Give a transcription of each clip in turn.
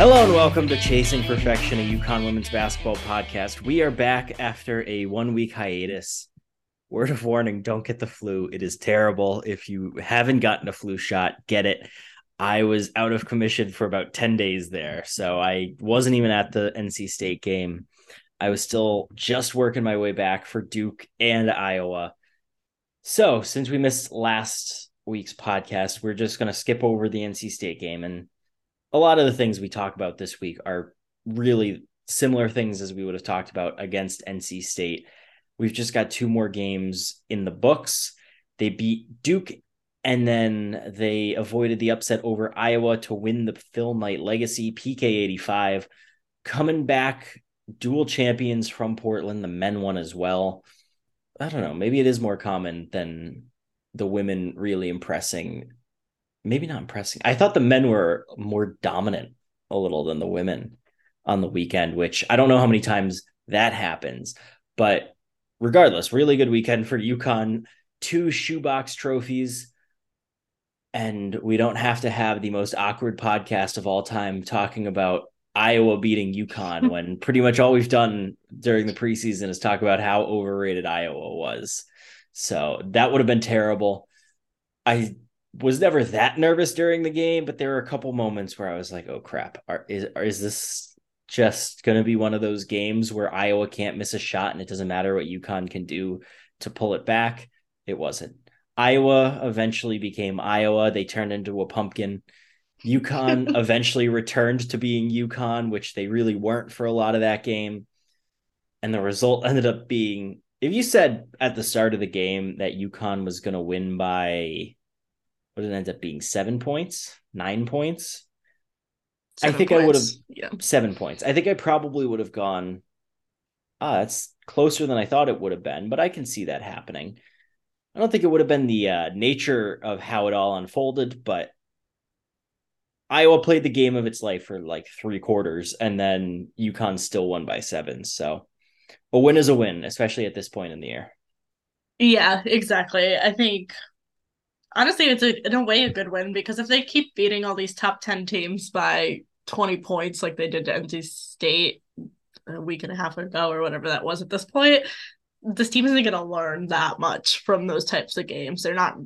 Hello and welcome to Chasing Perfection, a UConn women's basketball podcast. We are back after a one week hiatus. Word of warning don't get the flu. It is terrible. If you haven't gotten a flu shot, get it. I was out of commission for about 10 days there. So I wasn't even at the NC State game. I was still just working my way back for Duke and Iowa. So since we missed last week's podcast, we're just going to skip over the NC State game and a lot of the things we talk about this week are really similar things as we would have talked about against NC State. We've just got two more games in the books. They beat Duke and then they avoided the upset over Iowa to win the Phil Knight Legacy PK 85. Coming back, dual champions from Portland. The men won as well. I don't know. Maybe it is more common than the women really impressing maybe not impressing. I thought the men were more dominant a little than the women on the weekend, which I don't know how many times that happens. But regardless, really good weekend for UConn. Two shoebox trophies. And we don't have to have the most awkward podcast of all time talking about Iowa beating UConn when pretty much all we've done during the preseason is talk about how overrated Iowa was. So that would have been terrible. I was never that nervous during the game, but there were a couple moments where I was like, "Oh crap, are, is are, is this just going to be one of those games where Iowa can't miss a shot and it doesn't matter what UConn can do to pull it back?" It wasn't. Iowa eventually became Iowa. They turned into a pumpkin. UConn eventually returned to being UConn, which they really weren't for a lot of that game. And the result ended up being if you said at the start of the game that UConn was going to win by it ends up being? Seven points, nine points. Seven I think points. I would have yeah. seven points. I think I probably would have gone. Ah, that's closer than I thought it would have been, but I can see that happening. I don't think it would have been the uh, nature of how it all unfolded, but Iowa played the game of its life for like three quarters, and then UConn still won by seven. So a win is a win, especially at this point in the year. Yeah, exactly. I think honestly, it's a, in a way a good win because if they keep beating all these top 10 teams by 20 points like they did to NC State a week and a half ago or whatever that was at this point, this team isn't going to learn that much from those types of games. They're not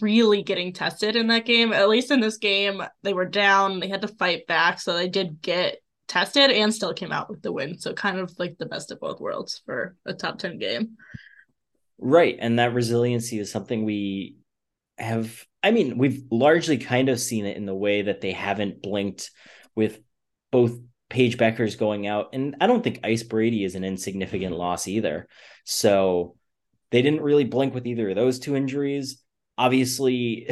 really getting tested in that game. At least in this game, they were down, they had to fight back. So they did get tested and still came out with the win. So kind of like the best of both worlds for a top 10 game. Right. And that resiliency is something we have I mean, we've largely kind of seen it in the way that they haven't blinked with both Paige Bueckers going out, and I don't think Ice Brady is an insignificant loss either. So they didn't really blink with either of those two injuries. Obviously,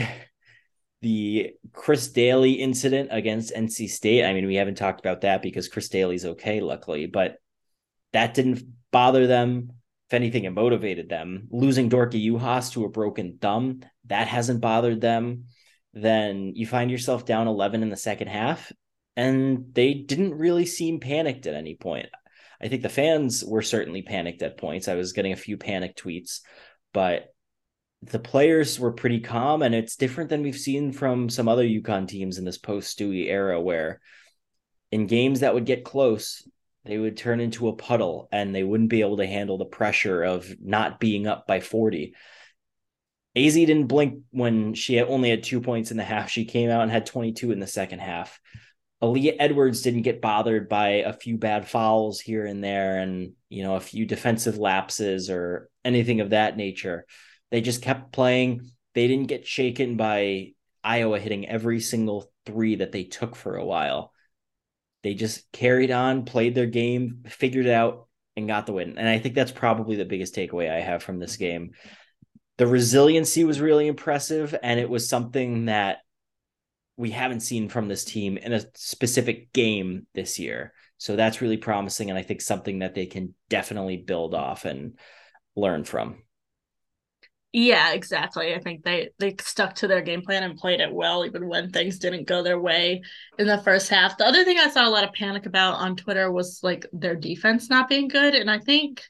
the Chris Dailey incident against NC State. I mean, we haven't talked about that because Chris Dailey's okay, luckily, but that didn't bother them. If anything, it motivated them. Losing Dorka Juhász to a broken thumb, that hasn't bothered them. Then you find yourself down 11 in the second half, and they didn't really seem panicked at any point. I think the fans were certainly panicked at points. I was getting a few panic tweets, but the players were pretty calm, and it's different than we've seen from some other UConn teams in this post Stewie era, where in games that would get close, they would turn into a puddle and they wouldn't be able to handle the pressure of not being up by 40. Azzi didn't blink when she only had two points in the half. She came out and had 22 in the second half. Aaliyah Edwards didn't get bothered by a few bad fouls here and there and, you know, a few defensive lapses or anything of that nature. They just kept playing. They didn't get shaken by Iowa hitting every single three that they took for a while. They just carried on, played their game, figured it out, and got the win. And I think that's probably the biggest takeaway I have from this game. The resiliency was really impressive, and it was something that we haven't seen from this team in a specific game this year. So that's really promising, and I think something that they can definitely build off and learn from. Yeah, exactly. I think they they stuck to their game plan and played it well, even when things didn't go their way in the first half. The other thing I saw a lot of panic about on Twitter was like their defense not being good, and I think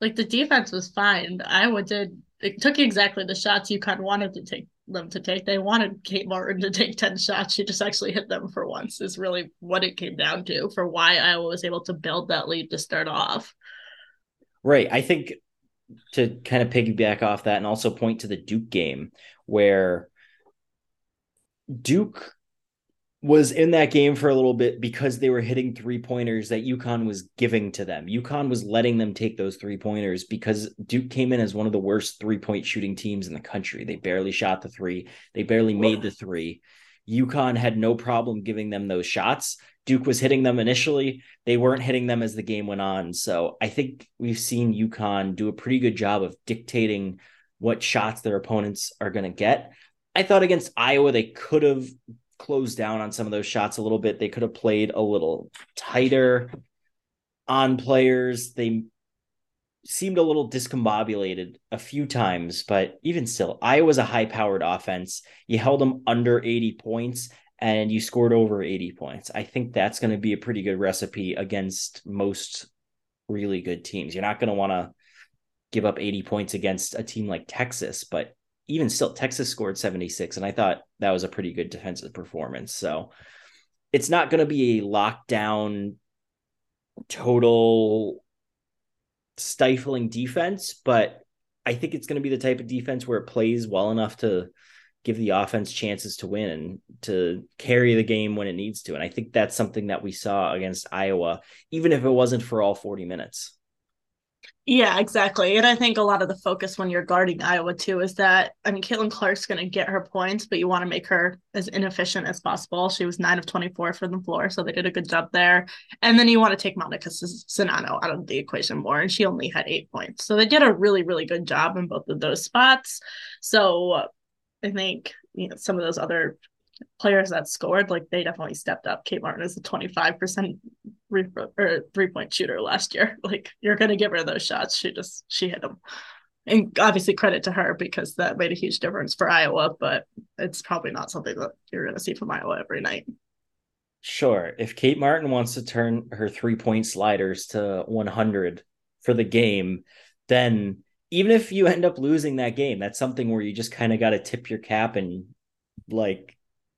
like the defense was fine. Iowa did it took exactly the shots you kind of wanted to take them to take. They wanted Kate Martin to take 10 shots. She just actually hit them for once, is really what it came down to for why Iowa was able to build that lead to start off. Right. I think to kind of piggyback off that and also point to the Duke game where Duke was in that game for a little bit because they were hitting three pointers that UConn was giving to them. UConn was letting them take those three pointers because Duke came in as one of the worst three point shooting teams in the country. They barely shot the three, they barely made the three. UConn had no problem giving them those shots. Duke was hitting them initially. They weren't hitting them as the game went on. So I think we've seen UConn do a pretty good job of dictating what shots their opponents are going to get. I thought against Iowa, they could have closed down on some of those shots a little bit. They could have played a little tighter on players. They seemed a little discombobulated a few times, but even still, Iowa's a high powered offense. You held them under 80 points and you scored over 80 points. I think that's going to be a pretty good recipe against most really good teams. You're not going to want to give up 80 points against a team like Texas, but even still, Texas scored 76, and I thought that was a pretty good defensive performance. So it's not going to be a lockdown, total stifling defense, but I think it's going to be the type of defense where it plays well enough to give the offense chances to win and to carry the game when it needs to. And I think that's something that we saw against Iowa, even if it wasn't for all 40 minutes. Yeah, exactly. And I think a lot of the focus when you're guarding Iowa too is that I mean Caitlin Clark's going to get her points, but you want to make her as inefficient as possible. She was nine of twenty four from the floor, so they did a good job there. And then you want to take Monika Czinano out of the equation more, and she only had eight points, so they did a really really good job in both of those spots. So I think you know some of those other players that scored, like they definitely stepped up. Kate Martin is a 25% three, or three point shooter last year. Like you're going to give her those shots. She just, she hit them. And obviously credit to her because that made a huge difference for Iowa, but it's probably not something that you're going to see from Iowa every night. Sure. If Kate Martin wants to turn her three point sliders to 100 for the game, then even if you end up losing that game, that's something where you just kind of got to tip your cap and like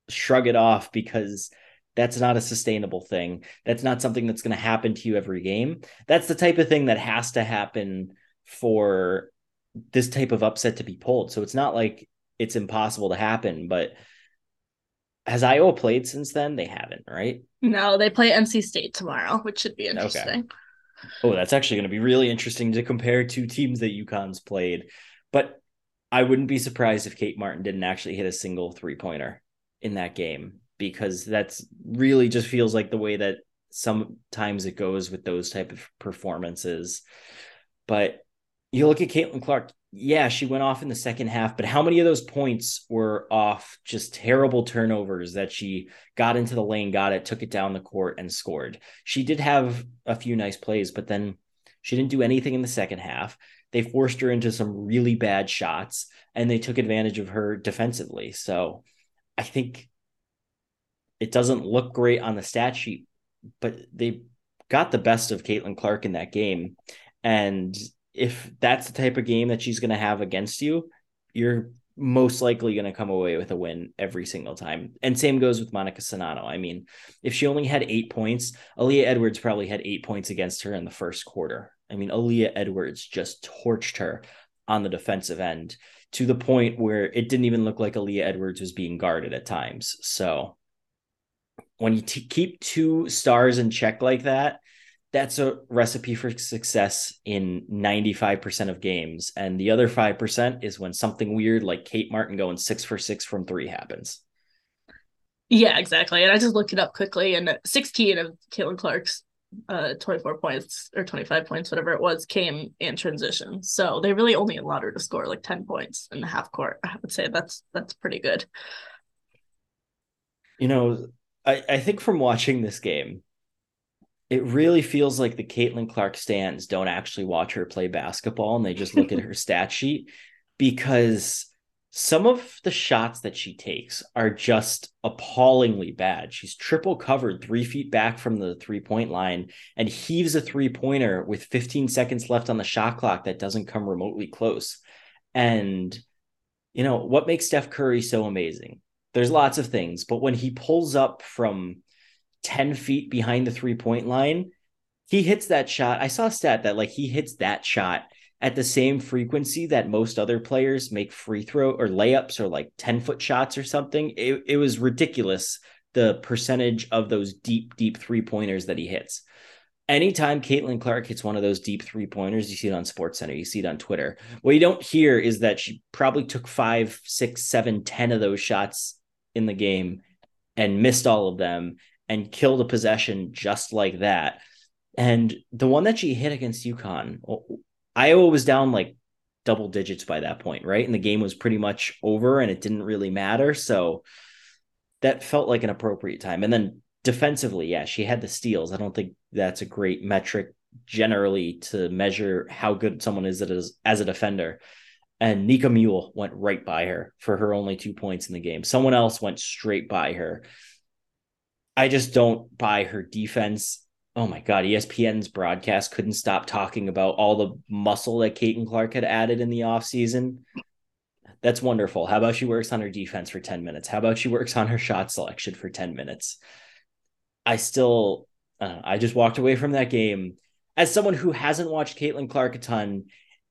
shrug it off because that's not a sustainable thing. That's not something that's going to happen to you every game. That's the type of thing that has to happen for this type of upset to be pulled. So it's not like it's impossible to happen, but has Iowa played since then? They haven't, right? No, they play NC State tomorrow, which should be interesting. Okay. Oh, that's actually going to be really interesting to compare two teams that UConn's played. But I wouldn't be surprised if Kate Martin didn't actually hit a single three pointer in that game because that's really just feels like the way that sometimes it goes with those type of performances. But you look at Caitlin Clark, yeah, she went off in the second half, but how many of those points were off just terrible turnovers that she got into the lane, got it, took it down the court, and scored? She did have a few nice plays, but then she didn't do anything in the second half. They forced her into some really bad shots and they took advantage of her defensively. So I think it doesn't look great on the stat sheet, but they got the best of Caitlin Clark in that game. And if that's the type of game that she's going to have against you, you're most likely going to come away with a win every single time. And same goes with Monika Czinano. I mean, if she only had eight points, Aaliyah Edwards probably had eight points against her in the first quarter. I mean, Aaliyah Edwards just torched her on the defensive end to the point where it didn't even look like Aaliyah Edwards was being guarded at times. So when you t- keep two stars in check like that, that's a recipe for success in 95% of games. And the other 5% is when something weird like Kate Martin going six for six from three happens. Yeah, exactly. And I just looked it up quickly, and 16 of Caitlin Clark's uh 24 points or 25 points whatever it was came in transition. So they really only allowed her to score like 10 points in the half court. I would say that's that's pretty good. You know i i think from watching this game it really feels like the Caitlin Clark stands don't actually watch her play basketball and they just look at her stat sheet because some of the shots that she takes are just appallingly bad. She's triple covered three feet back from the three point line and heaves a three pointer with 15 seconds left on the shot clock that doesn't come remotely close. And you know, what makes Steph Curry so amazing? There's lots of things, but when he pulls up from 10 feet behind the three point line, he hits that shot. I saw a stat that like he hits that shot at the same frequency that most other players make free throw or layups or like 10 foot shots or something. It, it was ridiculous the percentage of those deep, deep three pointers that he hits. Anytime Caitlin Clark hits one of those deep three pointers, you see it on Sports Center, you see it on Twitter. What you don't hear is that she probably took five, six, seven, ten of those shots in the game and missed all of them and killed a possession just like that. And the one that she hit against UConn, Iowa was down like double digits by that point, right? And the game was pretty much over and it didn't really matter. So that felt like an appropriate time. And then defensively, yeah, she had the steals. I don't think that's a great metric generally to measure how good someone is as, as a defender. And Nika Mühl went right by her for her only two points in the game. Someone else went straight by her. I just don't buy her defense oh my god, ESPN's broadcast couldn't stop talking about all the muscle that Caitlin Clark had added in the offseason. That's wonderful. How about she works on her defense for 10 minutes? How about she works on her shot selection for 10 minutes? I still uh, I just walked away from that game as someone who hasn't watched Caitlin Clark a ton,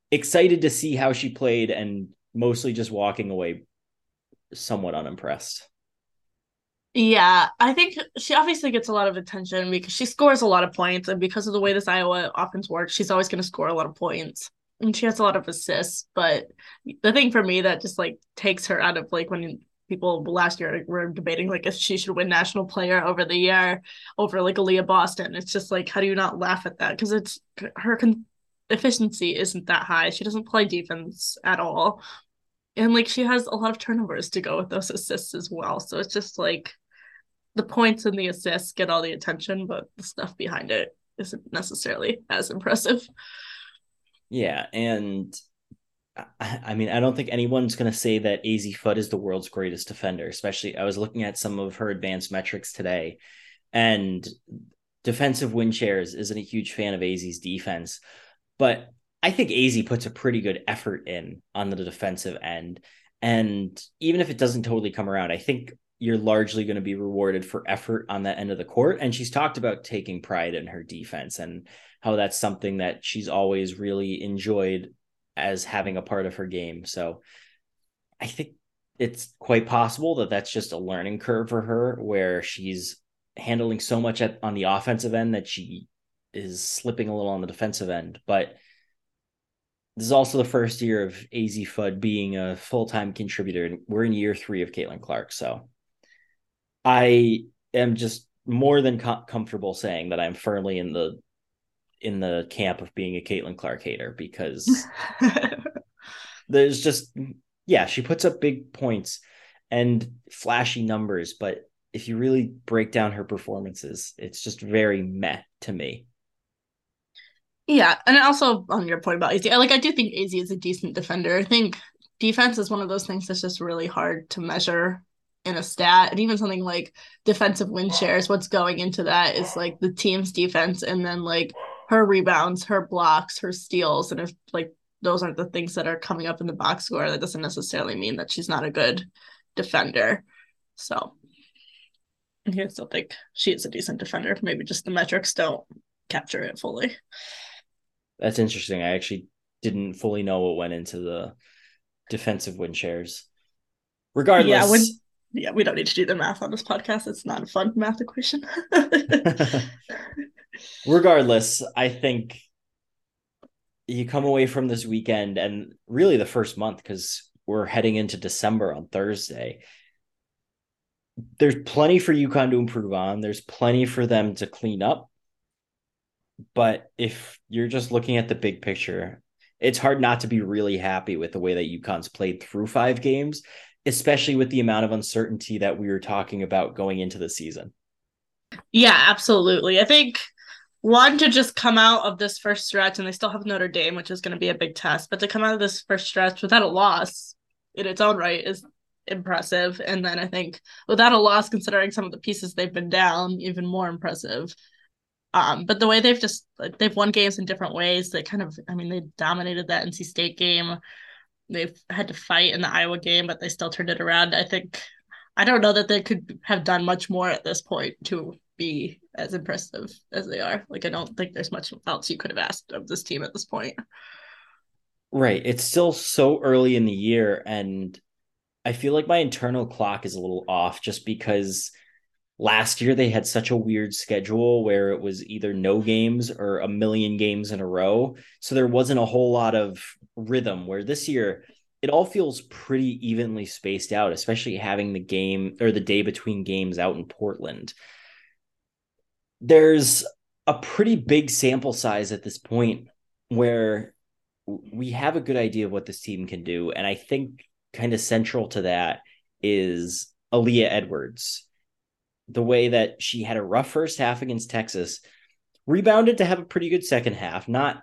excited to see how she played and mostly just walking away somewhat unimpressed. Yeah, I think she obviously gets a lot of attention because she scores a lot of points, and because of the way this Iowa offense works, she's always going to score a lot of points, and she has a lot of assists. But the thing for me that just like takes her out of like when people last year were debating like if she should win National Player over the year over like Aliyah Boston, it's just like how do you not laugh at that because it's her con- efficiency isn't that high. She doesn't play defense at all. And like she has a lot of turnovers to go with those assists as well. So it's just like the points and the assists get all the attention, but the stuff behind it isn't necessarily as impressive. Yeah, and I mean, I don't think anyone's going to say that Azzi Fudd is the world's greatest defender. Especially, I was looking at some of her advanced metrics today, and defensive win shares isn't a huge fan of Azzi's defense, but I think Azzi puts a pretty good effort in on the defensive end. And even if it doesn't totally come around, I think you're largely going to be rewarded for effort on that end of the court. And she's talked about taking pride in her defense and how that's something that she's always really enjoyed as having a part of her game. So I think it's quite possible that that's just a learning curve for her where she's handling so much at, on the offensive end that she is slipping a little on the defensive end. But this is also the first year of Azzi Fudd being a full time contributor. And we're in year three of Caitlin Clark. So I am just more than com- comfortable saying that I'm firmly in the in the camp of being a Caitlin Clark hater because there's just yeah, she puts up big points and flashy numbers, but if you really break down her performances, it's just very meh to me. Yeah, and also on your point about Azzi, like I do think Azzi is a decent defender. I think defense is one of those things that's just really hard to measure in a stat and even something like defensive win shares what's going into that is like the team's defense and then like her rebounds her blocks her steals and if like those aren't the things that are coming up in the box score that doesn't necessarily mean that she's not a good defender. So I still think she is a decent defender maybe just the metrics don't capture it fully. That's interesting. I actually didn't fully know what went into the defensive win shares. Regardless yeah, when, yeah, we don't need to do the math on this podcast. It's not a fun math equation. Regardless, I think you come away from this weekend and really the first month because we're heading into December on Thursday. There's plenty for UConn to improve on. There's plenty for them to clean up. But if you're just looking at the big picture, it's hard not to be really happy with the way that UConn's played through five games especially with the amount of uncertainty that we were talking about going into the season. Yeah, absolutely. I think one to just come out of this first stretch, and they still have Notre Dame, which is going to be a big test, but to come out of this first stretch without a loss in its own right is impressive. And then I think without a loss, considering some of the pieces they've been down, even more impressive. Um, but the way they've just they've won games in different ways, they kind of I mean they dominated that NC State game they've had to fight in the Iowa game, but they still turned it around. I think I don't know that they could have done much more at this point to be as impressive as they are. Like I don't think there's much else you could have asked of this team at this point. Right. It's still so early in the year and I feel like my internal clock is a little off just because last year they had such a weird schedule where it was either no games or a million games in a row. So there wasn't a whole lot of rhythm where this year it all feels pretty evenly spaced out, especially having the game or the day between games out in Portland. There's a pretty big sample size at this point where we have a good idea of what this team can do. And I think kind of central to that is Aaliyah Edwards. The way that she had a rough first half against Texas, rebounded to have a pretty good second half, not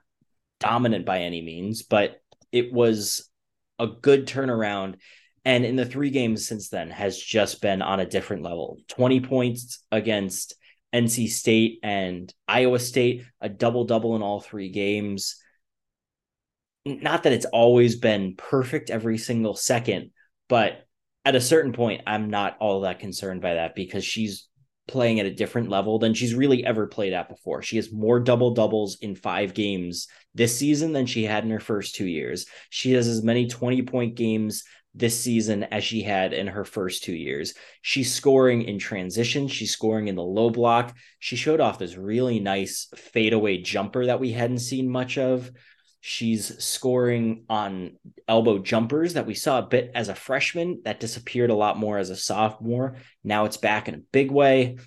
dominant by any means, but it was a good turnaround. And in the three games since then, has just been on a different level 20 points against NC State and Iowa State, a double double in all three games not that it's always been perfect every single second, but at a certain point, I'm not all that concerned by that because she's playing at a different level than she's really ever played at before. She has more double doubles in five games this season than she had in her first two years. She has as many 20 point games this season as she had in her first two years. She's scoring in transition, she's scoring in the low block. She showed off this really nice fadeaway jumper that we hadn't seen much of. She's scoring on elbow jumpers that we saw a bit as a freshman that disappeared a lot more as a sophomore. Now it's back in a big way.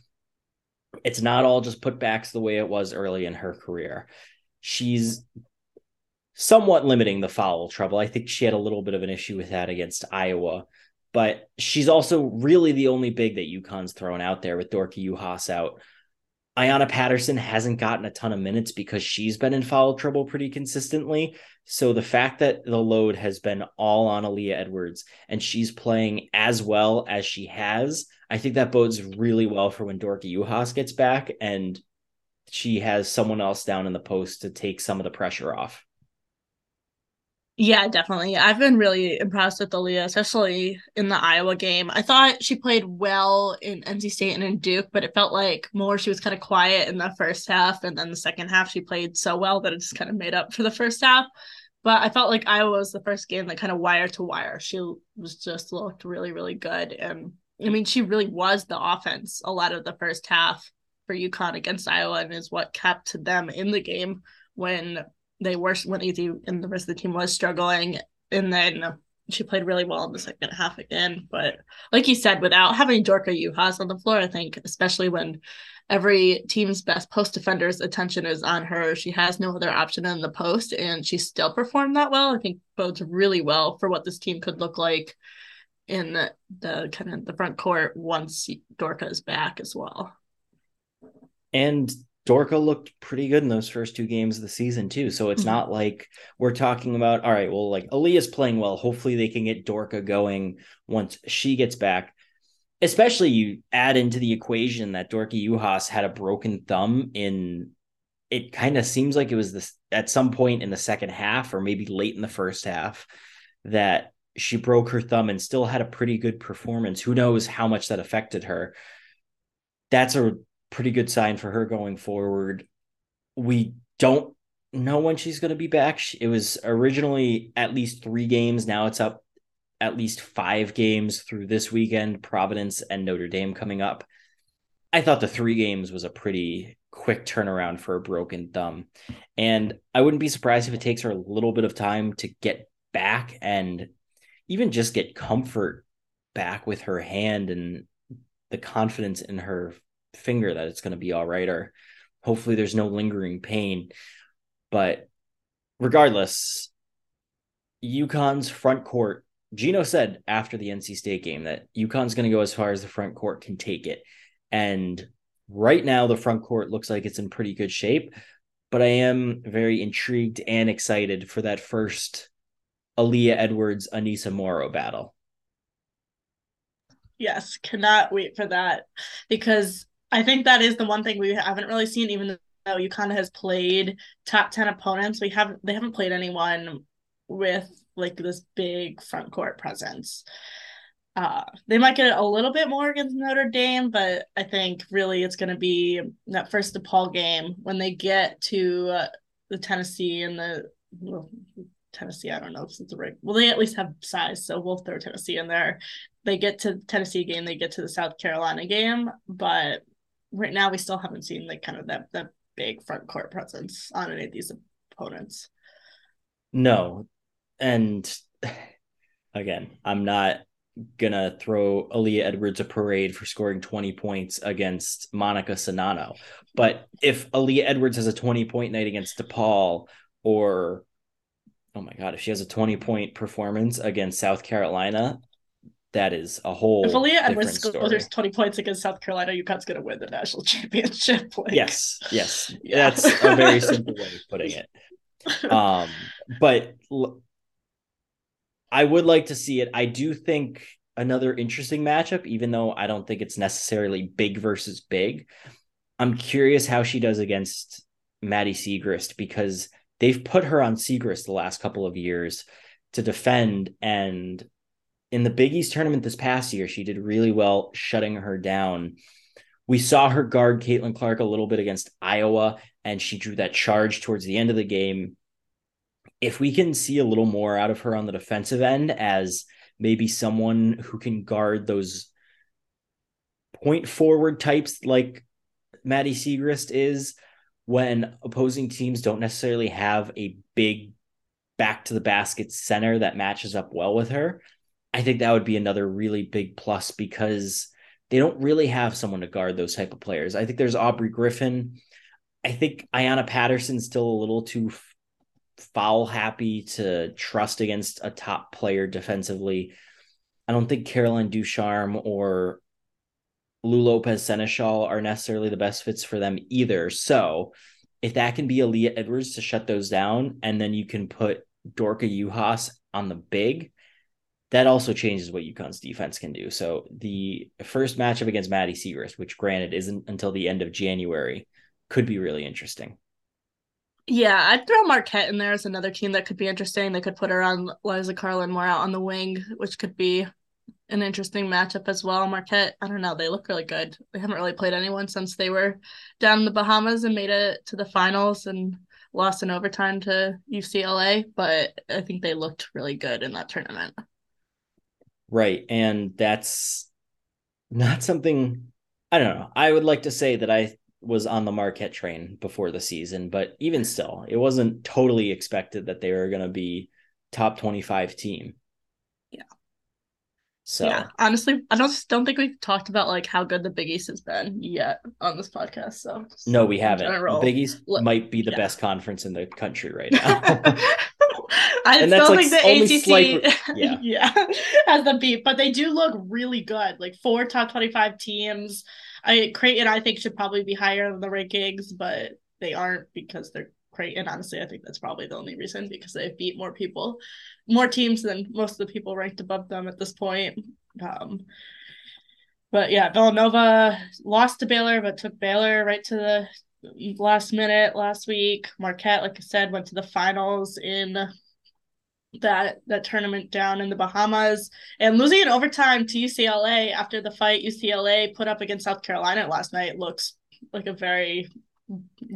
It's not all just putbacks the way it was early in her career. She's somewhat limiting the foul trouble. I think she had a little bit of an issue with that against Iowa, but she's also really the only big that UConn's thrown out there with Dorka Juhász out. Ayanna Patterson hasn't gotten a ton of minutes because she's been in foul trouble pretty consistently. So the fact that the load has been all on Aaliyah Edwards and she's playing as well as she has, I think that bodes really well for when Dorka Juhász gets back and she has someone else down in the post to take some of the pressure off. Yeah, definitely. I've been really impressed with Aaliyah, especially in the Iowa game. I thought she played well in NC State and in Duke, but it felt like more she was kind of quiet in the first half, and then the second half she played so well that it just kind of made up for the first half. But I felt like Iowa was the first game that kind of wire to wire. She was just looked really, really good, and I mean, she really was the offense a lot of the first half for UConn against Iowa, and is what kept them in the game when they were when Azzi and the rest of the team was struggling, and then she played really well in the second half again. But like you said, without having Dorka Juhász on the floor, I think especially when every team's best post defender's attention is on her, she has no other option in the post, and she still performed that well. I think bodes really well for what this team could look like in the, the kind of the front court once Dorka is back as well. And Dorka looked pretty good in those first two games of the season too. So it's mm-hmm. not like we're talking about all right, well, like Aaliyah's playing well. Hopefully they can get Dorka going once she gets back. Especially you add into the equation that Dorka Juhász had a broken thumb in it kind of seems like it was this at some point in the second half or maybe late in the first half that she broke her thumb and still had a pretty good performance. Who knows how much that affected her? That's a pretty good sign for her going forward. We don't know when she's going to be back. It was originally at least three games. Now it's up at least five games through this weekend, Providence and Notre Dame coming up. I thought the three games was a pretty quick turnaround for a broken thumb. And I wouldn't be surprised if it takes her a little bit of time to get back and even just get comfort back with her hand and the confidence in her finger that it's going to be all right or hopefully there's no lingering pain but regardless UConn's front court Gino said after the NC State game that UConn's going to go as far as the front court can take it and right now the front court looks like it's in pretty good shape but I am very intrigued and excited for that first Aaliyah Edwards Aneesah Morrow battle. Yes, cannot wait for that because I think that is the one thing we haven't really seen, even though UConn has played top ten opponents. We haven't they haven't played anyone with like this big front court presence. Uh, they might get a little bit more against Notre Dame, but I think really it's going to be that first DePaul game when they get to uh, the Tennessee and the well, Tennessee. I don't know if it's the right. Well, they at least have size, so we'll throw Tennessee in there. They get to Tennessee game, they get to the South Carolina game, but right now we still haven't seen like kind of that that big front court presence on any of these opponents. No, and again, I'm not gonna throw Aaliyah Edwards a parade for scoring 20 points against Monika Czinano. But if Aaliyah Edwards has a 20 point night against DePaul, or oh my god, if she has a 20 point performance against South Carolina, that is a whole if Aaliyah Edwards scores 20 points against South Carolina, UConn's gonna win the national championship. Like, yes, yes. Yeah. That's a very simple way of putting it. Um, but I would like to see it. I do think another interesting matchup, even though I don't think it's necessarily big versus big. I'm curious how she does against Maddie Siegrist because they've put her on Siegrist the last couple of years to defend. And in the Big East tournament this past year, she did really well shutting her down. We saw her guard Caitlin Clark a little bit against Iowa, and she drew that charge towards the end of the game if we can see a little more out of her on the defensive end as maybe someone who can guard those point forward types like Maddie Siegrist is when opposing teams don't necessarily have a big back to the basket center that matches up well with her. I think that would be another really big plus because they don't really have someone to guard those type of players. I think there's Aubrey Griffin. I think Ayanna Patterson's still a little too foul happy to trust against a top player defensively. I don't think Caroline Ducharme or Lou Lopez Seneschal are necessarily the best fits for them either. So if that can be Aaliyah Edwards to shut those down, and then you can put Dorka Juhász on the big, that also changes what UConn's defense can do. So the first matchup against Maddie Siegrist, which granted isn't until the end of January, could be really interesting. Yeah, I'd throw Marquette in there as another team that could be interesting. They could put her on Liza Karlen more out on the wing, which could be an interesting matchup as well. Marquette, I don't know, they look really good. They haven't really played anyone since they were down in the Bahamas and made it to the finals and lost in overtime to UCLA, but I think they looked really good in that tournament. Right. And that's not something I don't know. I would like to say that I was on the Marquette train before the season, but even still, it wasn't totally expected that they were going to be top 25 team. Yeah. So yeah, honestly, I don't don't think we've talked about like how good the Big East has been yet on this podcast. So no, we haven't. General, the Big East might be the yeah. best conference in the country right now. I and still think like the ACC, slight, yeah. yeah, has the beat, but they do look really good. Like four top twenty-five teams. I Creighton I think should probably be higher than the rankings, but they aren't because they're Creighton. Honestly, I think that's probably the only reason because they've beat more people, more teams than most of the people ranked above them at this point. Um, but yeah, Villanova lost to Baylor, but took Baylor right to the last minute last week. Marquette, like I said, went to the finals in that that tournament down in the Bahamas and losing in overtime to UCLA after the fight UCLA put up against South Carolina last night looks like a very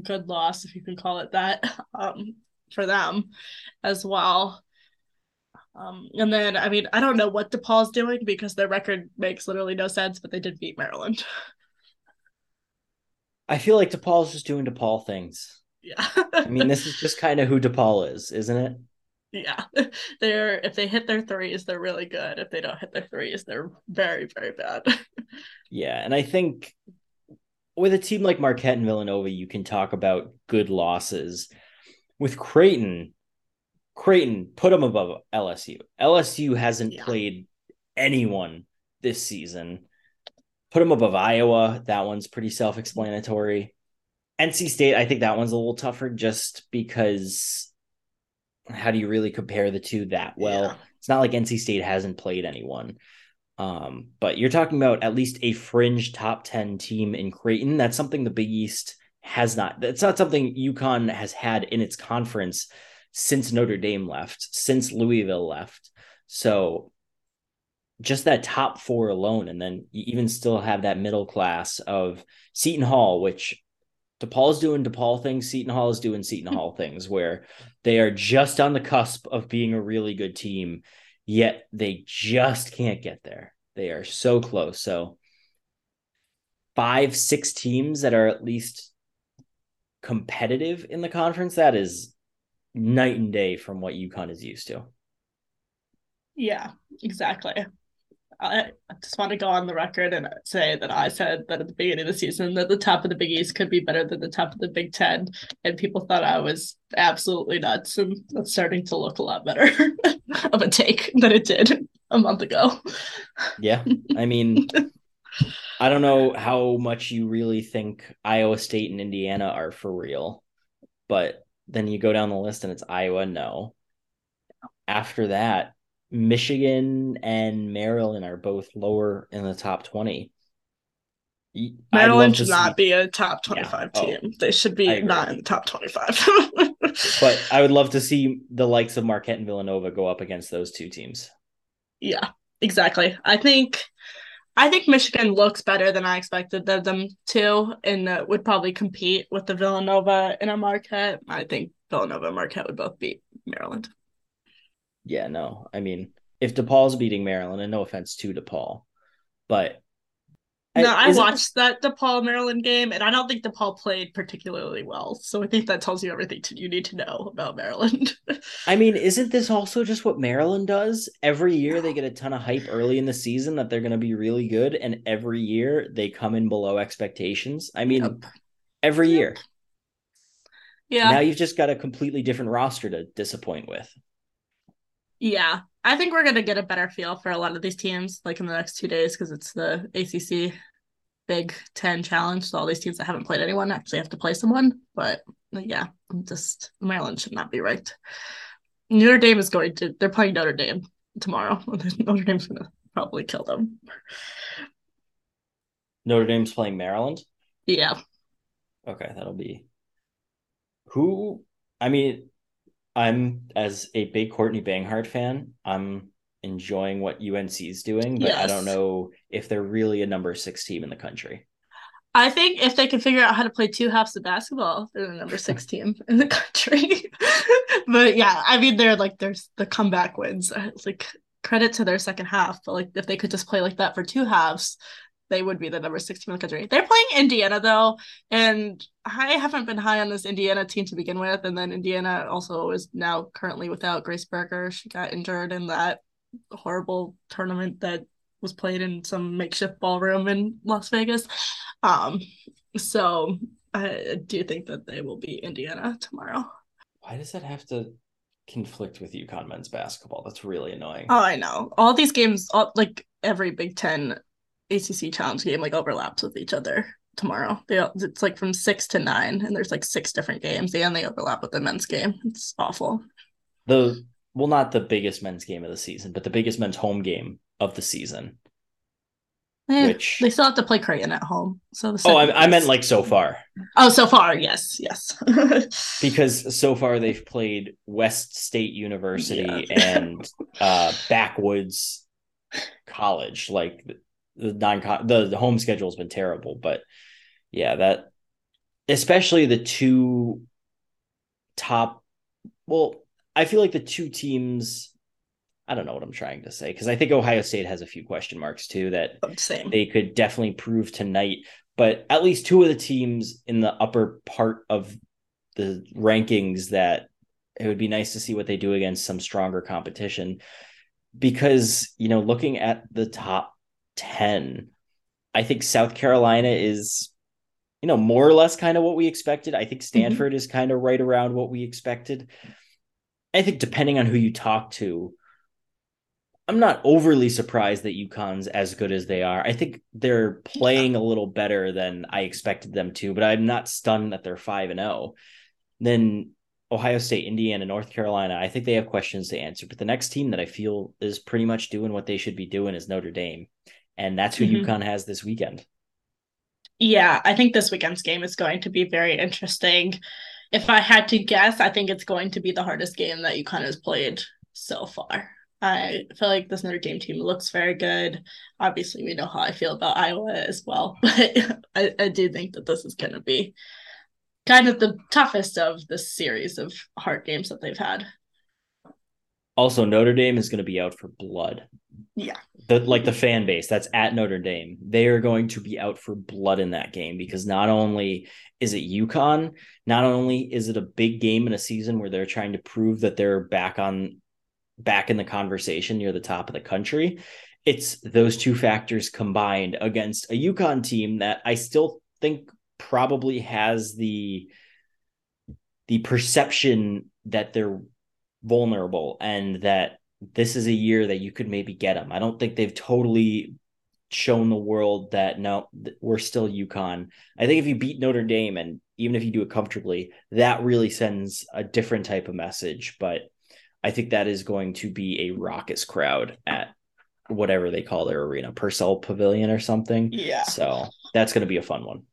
good loss if you can call it that um, for them as well. Um, and then I mean I don't know what DePaul's doing because their record makes literally no sense, but they did beat Maryland. I feel like DePaul's just doing DePaul things. Yeah. I mean, this is just kind of who DePaul is, isn't it? Yeah. They're if they hit their threes, they're really good. If they don't hit their threes, they're very, very bad. yeah. And I think with a team like Marquette and Villanova, you can talk about good losses. With Creighton, Creighton put them above LSU. LSU hasn't yeah. played anyone this season. Put them above Iowa. That one's pretty self explanatory. NC State, I think that one's a little tougher just because how do you really compare the two that well? Yeah. It's not like NC State hasn't played anyone. Um, but you're talking about at least a fringe top 10 team in Creighton. That's something the Big East has not. That's not something UConn has had in its conference since Notre Dame left, since Louisville left. So just that top four alone, and then you even still have that middle class of Seton Hall, which DePaul's doing DePaul things, Seton Hall is doing Seton Hall things, where they are just on the cusp of being a really good team, yet they just can't get there. They are so close. So five, six teams that are at least competitive in the conference, that is night and day from what UConn is used to. Yeah, exactly. I just want to go on the record and say that I said that at the beginning of the season that the top of the Big East could be better than the top of the Big Ten, and people thought I was absolutely nuts, and that's starting to look a lot better of a take than it did a month ago. Yeah, I mean, I don't know how much you really think Iowa State and Indiana are for real, but then you go down the list and it's Iowa, no. After that, Michigan and Maryland are both lower in the top 20. Maryland should not see... be a top 25 yeah. team. Oh, they should be not in the top 25. but I would love to see the likes of Marquette and Villanova go up against those two teams. Yeah, exactly. I think I think Michigan looks better than I expected them to, and uh, would probably compete with the Villanova and a Marquette. I think Villanova and Marquette would both beat Maryland. Yeah, no. I mean, if DePaul's beating Maryland, and no offense to DePaul, but no, I, I watched it... that DePaul Maryland game, and I don't think DePaul played particularly well. So I think that tells you everything to, you need to know about Maryland. I mean, isn't this also just what Maryland does? Every year they get a ton of hype early in the season that they're going to be really good, and every year they come in below expectations. I mean, yep. every yep. year. Yeah. Now you've just got a completely different roster to disappoint with. Yeah, I think we're gonna get a better feel for a lot of these teams like in the next two days because it's the ACC Big Ten Challenge. So all these teams that haven't played anyone actually have to play someone. But yeah, just Maryland should not be ranked. Notre Dame is going to. They're playing Notre Dame tomorrow. Notre Dame's gonna probably kill them. Notre Dame's playing Maryland. Yeah. Okay, that'll be. Who? I mean, I'm as a big Courtney Banghart fan, I'm enjoying what UNC is doing, but yes. I don't know if they're really a number six team in the country. I think if they can figure out how to play two halves of basketball, they're the number six team in the country. but yeah, I mean, they're like there's the comeback wins. It's like credit to their second half, but like if they could just play like that for two halves, they would be the number six team in the country. They're playing Indiana though, and I haven't been high on this Indiana team to begin with. And then Indiana also is now currently without Grace Berger. She got injured in that horrible tournament that was played in some makeshift ballroom in Las Vegas. Um, so I do think that they will be Indiana tomorrow. Why does that have to conflict with UConn men's basketball? That's really annoying. Oh, I know. All these games, all, like every Big Ten ACC challenge game like overlaps with each other tomorrow. They it's like from six to nine, and there's like six different games, and they overlap with the men's game. It's awful. The well, not the biggest men's game of the season, but the biggest men's home game of the season. Eh, which they still have to play Creighton at home. So oh, I, I, meant like so far. Oh, so far, yes, yes. because so far they've played West State University yeah. and uh, Backwoods College. Like the non the, the home schedule has been terrible, but yeah, that especially the two top well, I feel like the two teams I don't know what I'm trying to say because I think Ohio State has a few question marks too that oh, Same. they could definitely prove tonight. But at least two of the teams in the upper part of the rankings that it would be nice to see what they do against some stronger competition because you know looking at the top 10. I think South Carolina is, you know, more or less kind of what we expected. I think mm-hmm. Stanford mm-hmm. is kind of right around what we expected. I think depending on who you talk to, I'm not overly surprised that UConn's as good as they are. I think they're playing yeah. a little better than I expected them to, but I'm not stunned that they're 5 and 0. Then Ohio State, Indiana, North Carolina, I think they have questions to answer. But the next team that I feel is pretty much doing what they should be doing is Notre Dame and that's who mm-hmm. UConn has this weekend. Yeah, I think this weekend's game is going to be very interesting. if I had to guess, I think it's going to be the hardest game that UConn has played so far. I feel like this Notre Dame team looks very good. Obviously, we know how I feel about Iowa as well, but I, I do think that this is going to be kind of the toughest of the series of hard games that they've had. Also, Notre Dame is going to be out for blood. Yeah. The like the fan base that's at Notre Dame, they are going to be out for blood in that game because not only is it UConn, not only is it a big game in a season where they're trying to prove that they're back on back in the conversation near the top of the country, it's those two factors combined against a UConn team that I still think probably has the the perception that they're vulnerable and that this is a year that you could maybe get them. I don't think they've totally shown the world that no, we're still UConn. I think if you beat Notre Dame and even if you do it comfortably, that really sends a different type of message. But I think that is going to be a raucous crowd at whatever they call their arena, Purcell Pavilion or something. Yeah. So that's going to be a fun one.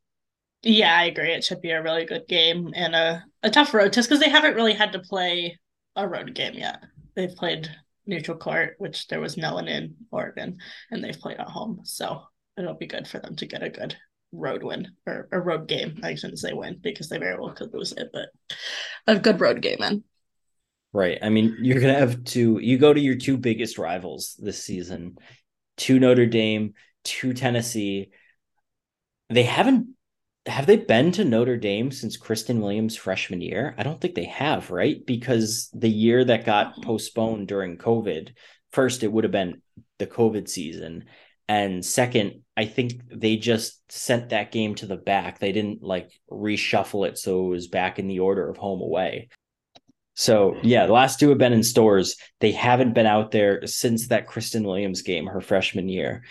Yeah, I agree. It should be a really good game and a, a tough road test because they haven't really had to play a road game yet. They've played neutral court, which there was no one in Oregon, and they've played at home. So it'll be good for them to get a good road win or a road game. I shouldn't say win because they very well could lose it, but a good road game in. Right. I mean, you're gonna have to you go to your two biggest rivals this season, to Notre Dame, to Tennessee. They haven't have they been to Notre Dame since Christyn Williams' freshman year? I don't think they have, right? Because the year that got oh. postponed during COVID, first, it would have been the COVID season. And second, I think they just sent that game to the back. They didn't like reshuffle it so it was back in the order of home away. So yeah, the last two have been in Storrs. They haven't been out there since that Christyn Williams game, her freshman year.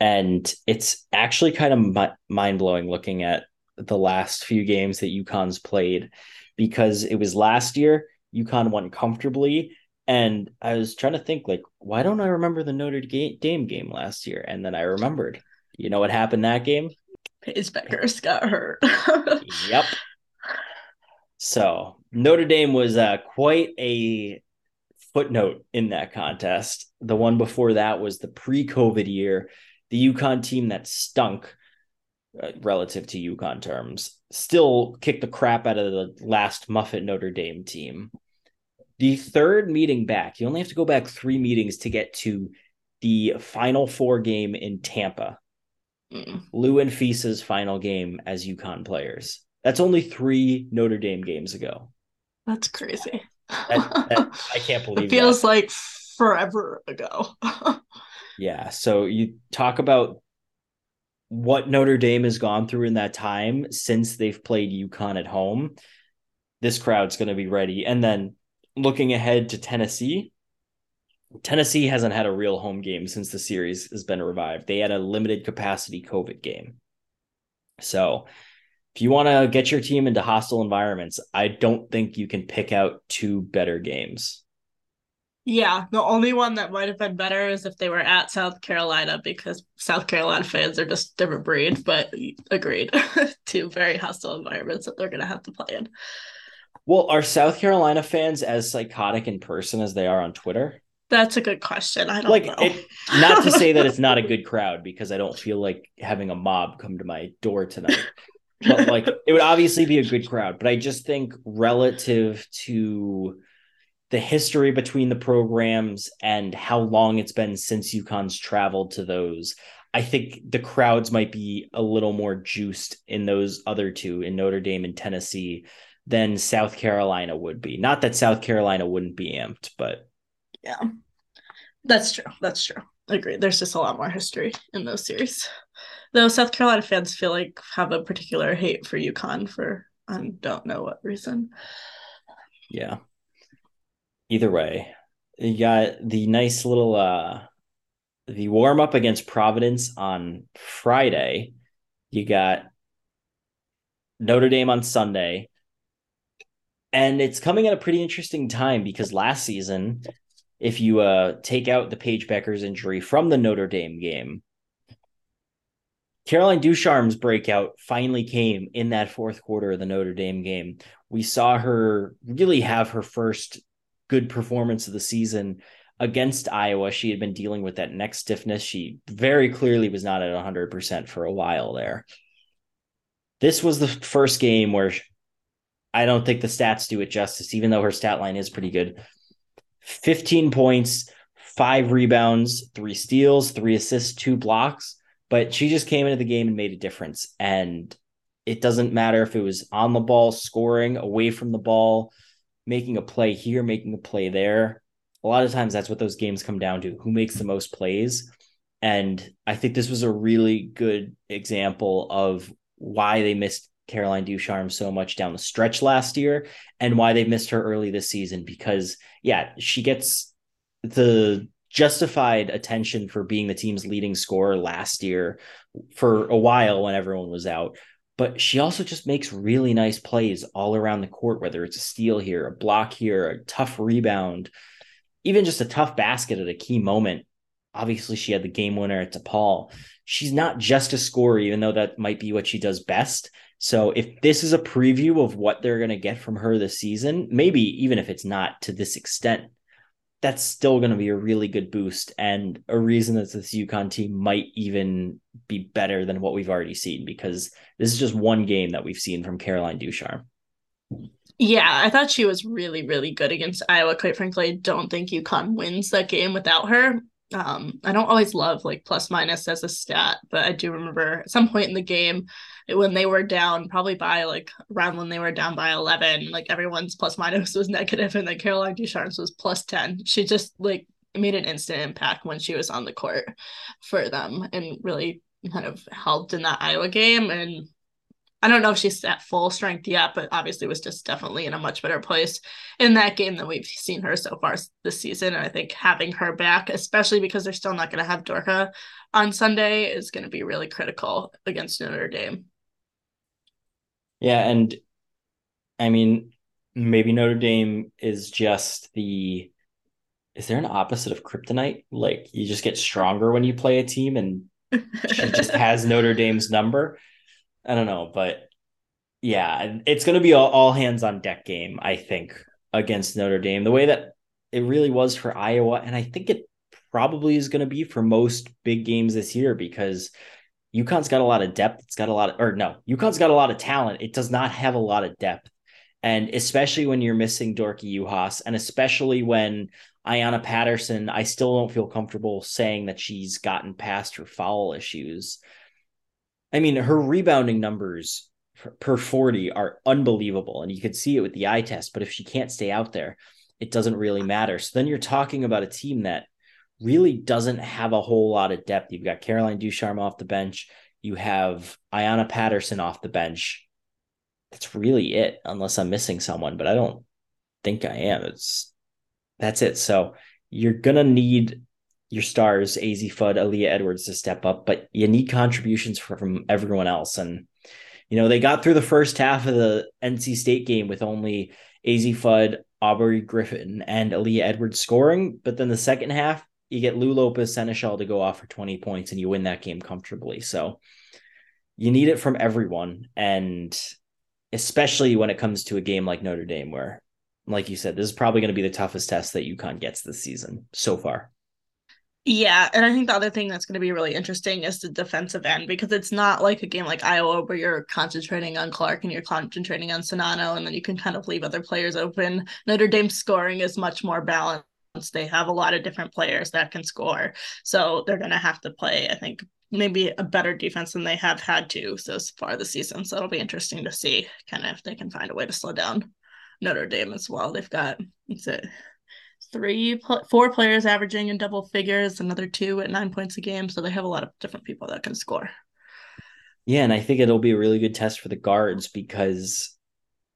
And it's actually kind of mind blowing looking at the last few games that UConn's played because it was last year UConn won comfortably. And I was trying to think, like, why don't I remember the Notre Dame game last year? And then I remembered. You know what happened that game? Paige Bueckers got hurt. yep. So Notre Dame was uh, quite a footnote in that contest. The one before that was the pre-COVID year, the UConn team that stunk uh, relative to UConn terms, still kicked the crap out of the last Muffet Notre Dame team. The third meeting back, you only have to go back three meetings to get to the final four game in Tampa. Mm. Lou and Fisa's final game as UConn players. That's only three Notre Dame games ago. That's crazy. That, that, I can't believe it feels that. like forever ago. yeah. So you talk about what Notre Dame has gone through in that time since they've played UConn at home, this crowd's going to be ready. And then looking ahead to Tennessee, Tennessee hasn't had a real home game since the series has been revived. They had a limited capacity COVID game. So if you want to get your team into hostile environments, I don't think you can pick out two better games. Yeah, the only one that might have been better is if they were at South Carolina because South Carolina fans are just different breed, but agreed. Two very hostile environments that they're going to have to play in. Well, are South Carolina fans as psychotic in person as they are on Twitter? That's a good question. I don't like know. It, not to say that it's not a good crowd because I don't feel like having a mob come to my door tonight. but like it would obviously be a good crowd, but I just think relative to the history between the programs and how long it's been since UConn's traveled to those. I think the crowds might be a little more juiced in those other two in Notre Dame and Tennessee than South Carolina would be. Not that South Carolina wouldn't be amped, but yeah. That's true. That's true. I agree. There's just a lot more history in those series. Though South Carolina fans feel like have a particular hate for UConn for I don't know what reason. Yeah either way, you got the nice little uh the warm up against Providence on Friday. You got Notre Dame on Sunday. And it's coming at a pretty interesting time because last season, if you uh take out the Paige Bueckers injury from the Notre Dame game, Caroline Ducharme's breakout finally came in that fourth quarter of the Notre Dame game We saw her really have her first good performance of the season against Iowa. She had been dealing with that neck stiffness. She very clearly was not at 100% for a while there. This was the first game where I don't think the stats do it justice, even though her stat line is pretty good. 15 points, five rebounds, three steals, three assists, two blocks. But she just came into the game and made a difference. And it doesn't matter if it was on the ball, scoring, away from the ball, making a play here, making a play there. A lot of times that's what those games come down to who makes the most plays. And I think this was a really good example of why they missed Caroline Ducharme so much down the stretch last year and why they missed her early this season because yeah, she gets the justified attention for being the team's leading scorer last year for a while when everyone was out. But she also just makes really nice plays all around the court, whether it's a steal here, a block here, a tough rebound, even just a tough basket at a key moment. Obviously, she had the game winner at DePaul. She's not just a scorer, even though that might be what she does best. So if this is a preview of what they're going to get from her this season, maybe even if it's not to this extent, that's still going to be a really good boost and a reason that this UConn team might even be better than what we've already seen because this is just one game that we've seen from Caroline Ducharme. Yeah, I thought she was really, really good against Iowa. Quite frankly, I don't think UConn wins that game without her um i don't always love like plus minus as a stat but i do remember at some point in the game when they were down probably by like around when they were down by 11 like everyone's plus minus was negative and then caroline ducharme's was plus 10 she just like made an instant impact when she was on the court for them and really kind of helped in that iowa game and I don't know if she's at full strength yet, but obviously was just definitely in a much better place in that game than we've seen her so far this season. And I think having her back, especially because they're still not going to have Dorka on Sunday, is going to be really critical against Notre Dame. Yeah, and I mean, maybe Notre Dame is just the. Is there an opposite of kryptonite? Like you just get stronger when you play a team, and she just has Notre Dame's number. I don't know, but yeah, it's going to be all, all hands on deck game, I think, against Notre Dame. The way that it really was for Iowa, and I think it probably is going to be for most big games this year because UConn's got a lot of depth. It's got a lot of, or no, UConn's got a lot of talent. It does not have a lot of depth. And especially when you're missing Dorka Juhász, and especially when Ayanna Patterson, I still don't feel comfortable saying that she's gotten past her foul issues. I mean, her rebounding numbers per 40 are unbelievable. And you could see it with the eye test. But if she can't stay out there, it doesn't really matter. So then you're talking about a team that really doesn't have a whole lot of depth. You've got Caroline Ducharme off the bench. You have Ayanna Patterson off the bench. That's really it, unless I'm missing someone, but I don't think I am. It's that's it. So you're gonna need your stars, Azzi Fudd, Aaliyah Edwards to step up, but you need contributions from everyone else. And, you know, they got through the first half of the NC State game with only Azzi Fudd, Aubrey Griffin, and Aaliyah Edwards scoring. But then the second half, you get Lou Lopez Sénéchal to go off for 20 points and you win that game comfortably. So you need it from everyone. And especially when it comes to a game like Notre Dame, where, like you said, this is probably going to be the toughest test that UConn gets this season so far. Yeah, and I think the other thing that's going to be really interesting is the defensive end because it's not like a game like Iowa where you're concentrating on Clark and you're concentrating on Czinano and then you can kind of leave other players open. Notre Dame's scoring is much more balanced. They have a lot of different players that can score. So they're going to have to play, I think, maybe a better defense than they have had to so far this season. So it'll be interesting to see kind of if they can find a way to slow down Notre Dame as well. They've got, it's it three, four players averaging in double figures, another two at nine points a game. So they have a lot of different people that can score. Yeah, and I think it'll be a really good test for the guards because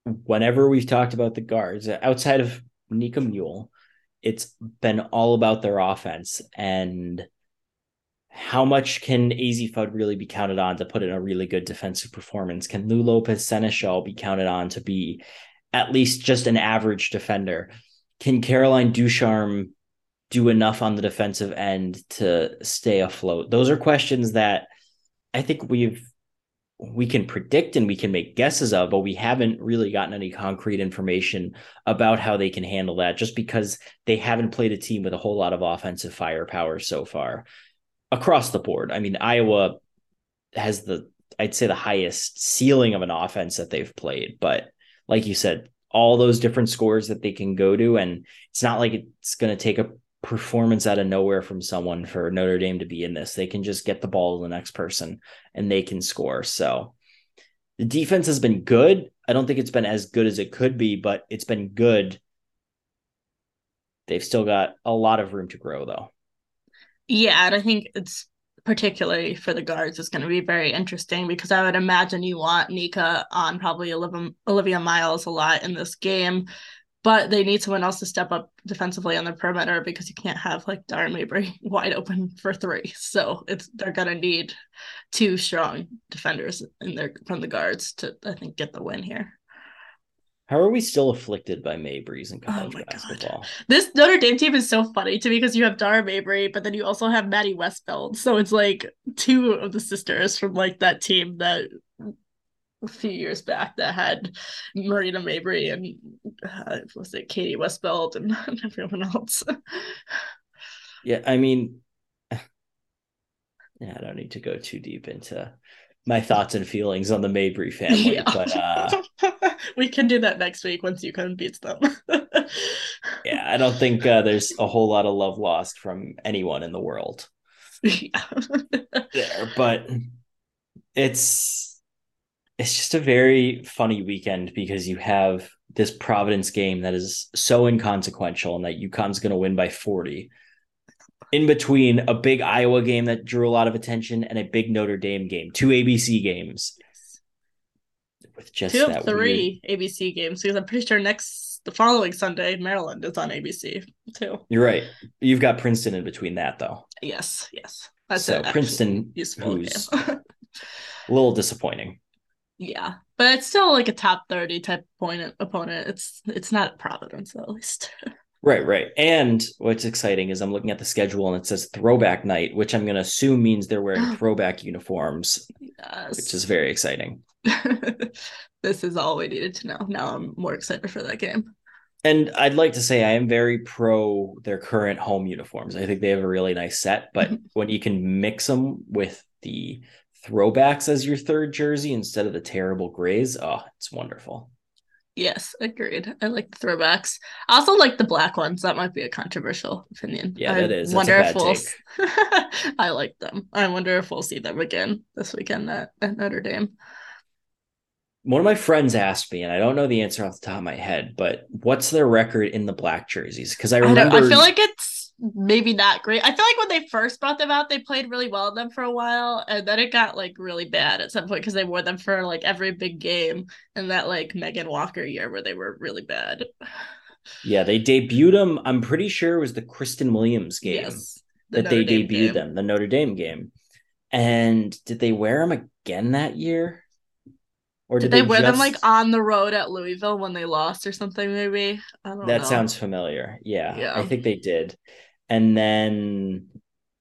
whenever we've talked about the guards outside of Nika Mühl, it's been all about their offense and how much can Azzi Fudd really be counted on to put in a really good defensive performance? Can Lou Lopez Sénéchal be counted on to be at least just an average defender? can Caroline Ducharme do enough on the defensive end to stay afloat? Those are questions that I think we've we can predict and we can make guesses of, but we haven't really gotten any concrete information about how they can handle that just because they haven't played a team with a whole lot of offensive firepower so far across the board. I mean, Iowa has the, I'd say, the highest ceiling of an offense that they've played. But like you said, all those different scores that they can go to. And it's not like it's going to take a performance out of nowhere from someone for Notre Dame to be in this. They can just get the ball to the next person and they can score. So the defense has been good. I don't think it's been as good as it could be, but it's been good. They've still got a lot of room to grow, though. Yeah, and I think it's particularly for the guards is going to be very interesting because I would imagine you want Nika on probably Olivia, Olivia Miles a lot in this game but they need someone else to step up defensively on the perimeter because you can't have like Dara Mabrey wide open for three. So it's they're gonna need two strong defenders in there from the guards to I think get the win here. How are we still afflicted by Mabreys in oh college oh basketball? God. This Notre Dame team is so funny to me because you have Dara Mabrey, but then you also have Maddy Westbeld. So it's like two of the sisters from like that team that a few years back that had Marina Mabrey and uh, was it Katie Westbeld and, and everyone else. yeah, I mean, yeah, I don't need to go too deep into my thoughts and feelings on the Mabrey family, yeah. but uh, we can do that next week once UConn beats them. yeah, I don't think uh, there's a whole lot of love lost from anyone in the world. Yeah. there, but it's it's just a very funny weekend because you have this Providence game that is so inconsequential and that UConn's going to win by 40. In between a big Iowa game that drew a lot of attention and a big Notre Dame game, two ABC games. With just two of three weird... ABC games because I'm pretty sure next the following Sunday Maryland is on ABC too. You're right. You've got Princeton in between that though. Yes, yes. That's so Princeton, who's a little disappointing. Yeah, but it's still like a top thirty type opponent. Opponent. It's it's not Providence at least. Right, right. And what's exciting is I'm looking at the schedule and it says throwback night, which I'm going to assume means they're wearing throwback uniforms, yes. which is very exciting. this is all we needed to know. Now I'm more excited for that game. And I'd like to say I am very pro their current home uniforms. I think they have a really nice set, but when you can mix them with the throwbacks as your third jersey instead of the terrible grays. Oh, it's wonderful. Yes, agreed. I like the throwbacks. I also like the black ones. That might be a controversial opinion. Yeah, I that is. wonder if we'll. I like them. I wonder if we'll see them again this weekend at, at Notre Dame. One of my friends asked me, and I don't know the answer off the top of my head, but what's their record in the black jerseys? Because I remember. I, I feel like it's maybe not great. I feel like when they first brought them out, they played really well in them for a while, and then it got like really bad at some point because they wore them for like every big game, and that like Megan Walker year where they were really bad. Yeah, they debuted them. I'm pretty sure it was the Christyn Williams game yes, the that Notre they Dame debuted game. them, the Notre Dame game. And did they wear them again that year? Or did, did they, they, wear just... them like on the road at Louisville when they lost or something? Maybe I don't that know. sounds familiar. Yeah, yeah, I think they did and then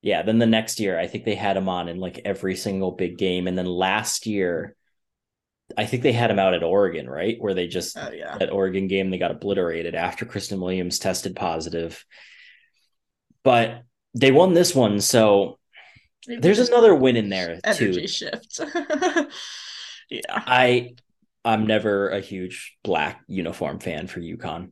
yeah, then the next year I think they had him on in like every single big game, and then last year. I think they had him out at Oregon, right? Where they just oh, yeah. that Oregon game they got obliterated after Christyn Williams tested positive. But they won this one, so there's another win in there energy too. shift. yeah. I I'm never a huge black uniform fan for UConn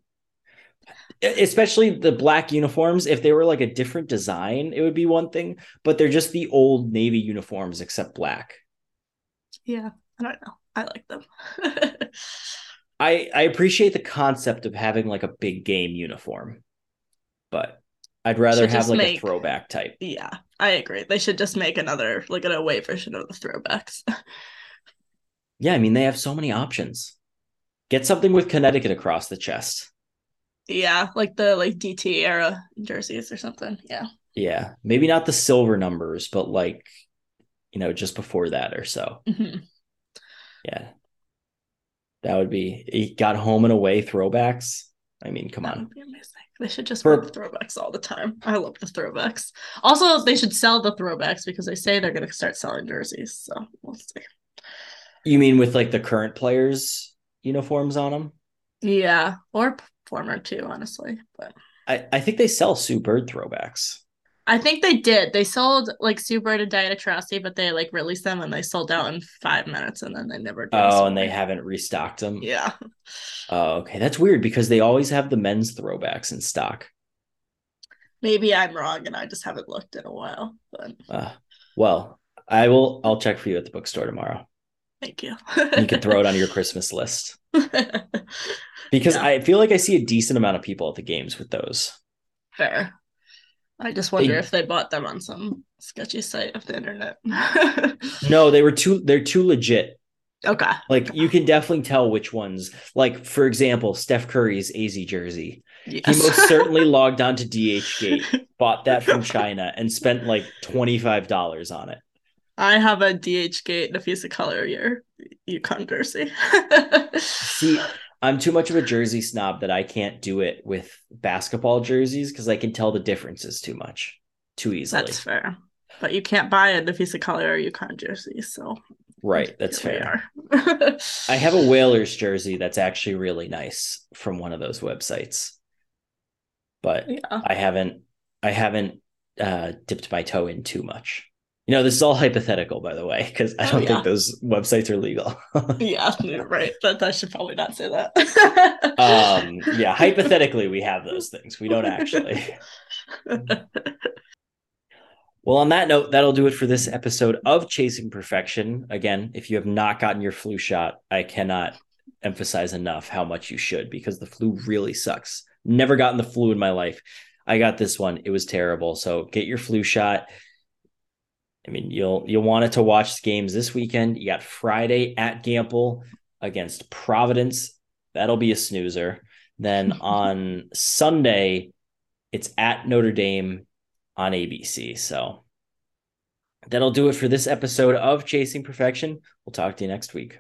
especially the black uniforms if they were like a different design it would be one thing but they're just the old navy uniforms except black. Yeah i don't know. I like them. I i appreciate the concept of having like a big game uniform but i'd rather have like make, a throwback type. Yeah i agree. They should just make another like an away version of the throwbacks. Yeah i mean they have so many options. Get something with connecticut across the chest yeah, like the like DT era jerseys or something. Yeah. Yeah, maybe not the silver numbers, but like you know, just before that or so. Mm-hmm. Yeah, that would be. He got home and away throwbacks. I mean, come that on. They should just For, throwbacks all the time. I love the throwbacks. Also, they should sell the throwbacks because they say they're going to start selling jerseys. So we'll see. You mean with like the current players' uniforms on them? Yeah, or former too, honestly. But I, I think they sell Sue Bird throwbacks. I think they did. They sold like Sue Bird and Diana Taurasi, but they like released them and they sold out in five minutes and then they never did. Oh, and they haven't restocked them. Yeah. Oh, okay. That's weird because they always have the men's throwbacks in stock. Maybe I'm wrong and I just haven't looked in a while. But uh, well, I will I'll check for you at the bookstore tomorrow. Thank you. you can throw it on your Christmas list. because yeah. I feel like I see a decent amount of people at the games with those. Fair. I just wonder they, if they bought them on some sketchy site of the internet. no, they were too they're too legit. Okay. Like you can definitely tell which ones. Like for example, Steph Curry's Azzi jersey. Yes. He most certainly logged on to DHgate, bought that from China, and spent like twenty five dollars on it. I have a DH gate and a piece DHgate Napheesa Collier UConn jersey. See, I'm too much of a jersey snob that I can't do it with basketball jerseys because I can tell the differences too much, too easily. That's fair. But you can't buy a Napheesa Collier or UConn jersey, so right, that's fair. I have a Whalers jersey that's actually really nice from one of those websites, but yeah. I haven't, I haven't uh, dipped my toe in too much. You know, this is all hypothetical, by the way, because I oh, don't oh, yeah. think those websites are legal. yeah, right. But I should probably not say that. um, yeah, hypothetically, we have those things. We don't actually. well, on that note, that'll do it for this episode of Chasing Perfection. Again, if you have not gotten your flu shot, I cannot emphasize enough how much you should because the flu really sucks. Never gotten the flu in my life. I got this one. It was terrible. So get your flu shot I mean, you'll you'll want it to watch the games this weekend. You got Friday at Gampel against Providence. That'll be a snoozer. Then on Sunday, it's at Notre Dame on ABC. So that'll do it for this episode of Chasing Perfection. We'll talk to you next week.